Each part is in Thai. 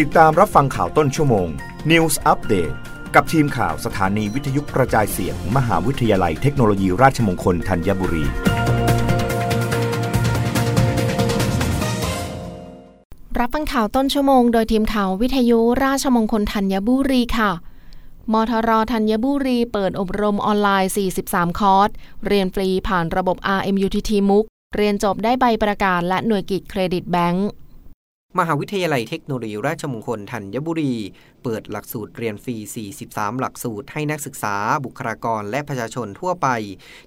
ติดตามรับฟังข่าวต้นชั่วโมง News Update กับทีมข่าวสถานีวิทยุกระจายเสียงมมหาวิทยาลัยเทคโนโลยีราชมงคลธัญบุรี รับฟังข่าวต้นชั่วโมงโดยทีมข่าววิทยุราชมงคลธัญบุรีค่ะ มทรธัญบุรีเปิดอบรมออนไลน์ 43 คอร์ส เรียนฟรีผ่านระบบ RMUTT MOOC เรียนจบได้ใบประกาศและหน่วยกิจเครดิตแบงก์ มหาวิทยาลัยเทคโนโลยีราชมงคลธัญบุรี เปิดหลักสูตรเรียนฟรี 43 หลักสูตรให้นักศึกษา บุคลากร และประชาชนทั่วไป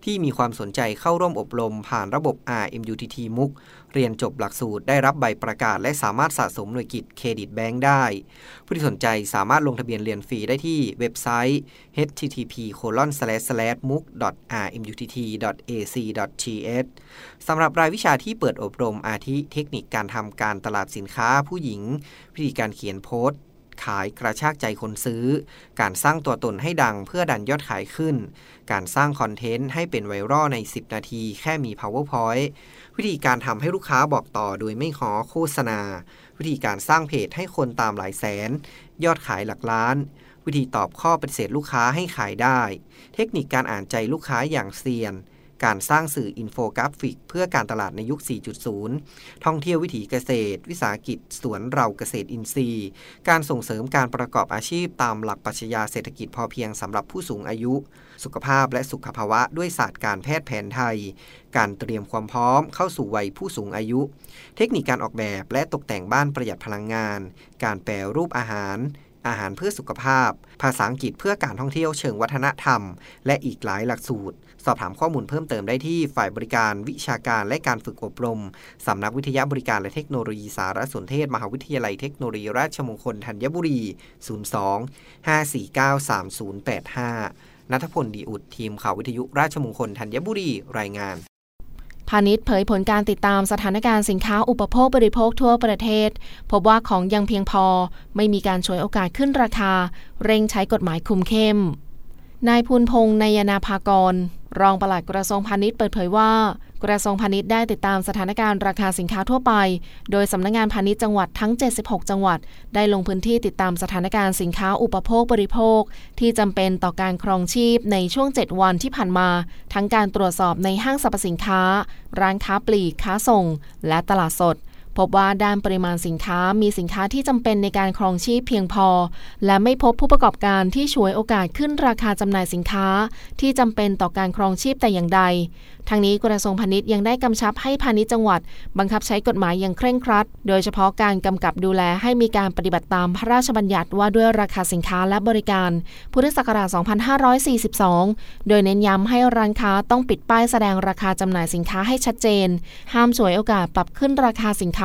ที่มีความสนใจเข้าร่วมอบรมผ่านระบบ RMUTT MOOC เรียนจบหลักสูตรได้รับใบประกาศ และสามารถสะสมหน่วยกิจเครดิตแบงค์ได้ ผู้ที่สนใจสามารถลงทะเบียนเรียนฟรีได้ที่เว็บไซต์ http://mooc.rmutt.ac.th สำหรับรายวิชาที่เปิดอบรมอาทิเทคนิคการทำการตลาดสินค้าผู้หญิง วิธีการเขียนโพสต์ ขายกระชากใจคนซื้อ การสร้างตัวตนให้ดังเพื่อดันยอดขายขึ้น การสร้างคอนเทนต์ให้เป็นไวรัลใน 10 นาทีแค่มี powerpoint วิธีการทำให้ลูกค้าบอกต่อโดยไม่ขอโฆษณา วิธีการสร้างเพจให้คนตามหลายแสน ยอดขายหลักล้านวิธีตอบข้อปฏิเสธลูกค้าให้ขายได้ เทคนิคการอ่านใจลูกค้าอย่างเซียน การสร้างสื่ออินโฟกราฟิก เพื่อการตลาดในยุค 4.0 ท่องเที่ยววิถีเกษตร วิสาหกิจ สวนเราเกษตรอินทรีย์ การส่งเสริมการประกอบอาชีพตามหลักปรัชญาเศรษฐกิจพอเพียงสำหรับผู้สูงอายุ สุขภาพและสุขภาวะด้วยศาสตร์การแพทย์แผนไทย การเตรียมความพร้อมเข้าสู่วัยผู้สูงอายุ เทคนิคการออกแบบและตกแต่งบ้านประหยัดพลังงาน การแปรรูปอาหาร อาหารเพื่อสุขภาพ ภาษาอังกฤษเพื่อการท่องเที่ยวเชิงวัฒนธรรม และอีกหลายหลักสูตร สอบถามข้อมูลเพิ่มเติมได้ที่ฝ่ายบริการวิชาการและการฝึกอบรม สำนักวิทยาบริการและเทคโนโลยีสารสนเทศ มหาวิทยาลัยเทคโนโลยีราชมงคลธัญบุรี 02 549 3085นัทพลดีอุดทีมข่าววิทยุราชมงคลธัญบุรีรายงาน พาณิชย์เผยผลการติดตามสถานการณ์สินค้าอุปโภคบริโภคทั่วประเทศ พบว่าของยังเพียงพอ ไม่มีการช่วยโอกาสขึ้นราคา เร่งใช้กฎหมายคุมเข้ม นายพูนพงศ์นายนาภากร รองปลัดกระทรวงพาณิชย์เปิดเผยว่า กระทรวงพาณิชย์ได้ติดตามสถานการณ์ราคาสินค้าทั่วไป โดยสำนักงงานพาณิชย์จังหวัดทั้ง 76 จังหวัด ได้ลงพื้นที่ติดตามสถานการณ์สินค้าอุปโภคบริโภค ที่จำเป็นต่อการครองชีพในช่วง 7 วันที่ผ่านมา ทั้งการตรวจสอบในห้างสรรพสินค้า ร้านค้าปลีกค้าส่ง และตลาดสด พบว่าด้านปริมาณสินค้ามีสินค้าที่จำเป็นในการครองชีพเพียงพอ และไม่พบผู้ประกอบการที่ช่วยโอกาสขึ้นราคาจำหน่ายสินค้า ที่จำเป็นต่อการครองชีพแต่อย่างใดทางนี้กระทรวงพาณิชย์ยังได้กำชับให้พาณิชย์จังหวัด บังคับใช้กฎหมายอย่างเคร่งครัด โดยเฉพาะการกำกับดูแลให้มีการปฏิบัติตามพระราชบัญญัติว่าด้วยราคาสินค้าและบริการ พุทธศักราช 2542 โดยเน้นย้ำให้ร้านค้าต้องปิดป้ายแสดงราคาจำหน่ายสินค้าให้ชัดเจน ห้ามฉวยโอกาสปรับขึ้นราคาสินค้า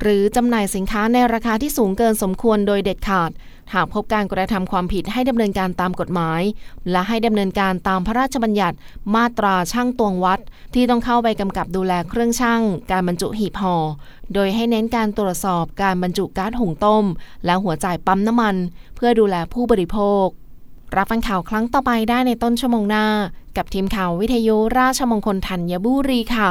หรือจำหน่ายสินค้าในราคาที่สูงเกินสมควรโดยเด็ดขาด หากพบการกระทำความผิดให้ดำเนินการตามกฎหมาย และให้ดำเนินการตามพระราชบัญญัติ มาตราช่างตวงวัด ที่ต้องเข้าไปกำกับดูแลเครื่องช่าง การบรรจุหีบห่อโดยให้เน้นการตรวจสอบการบรรจุก๊าซหุงต้ม และหัวจ่ายปั๊มน้ำมัน เพื่อดูแลผู้บริโภค รับฟังข่าวครั้งต่อไปได้ในต้นชั่วโมงหน้า กับทีมข่าววิทยุราชมงคลธัญบุรีค่ะ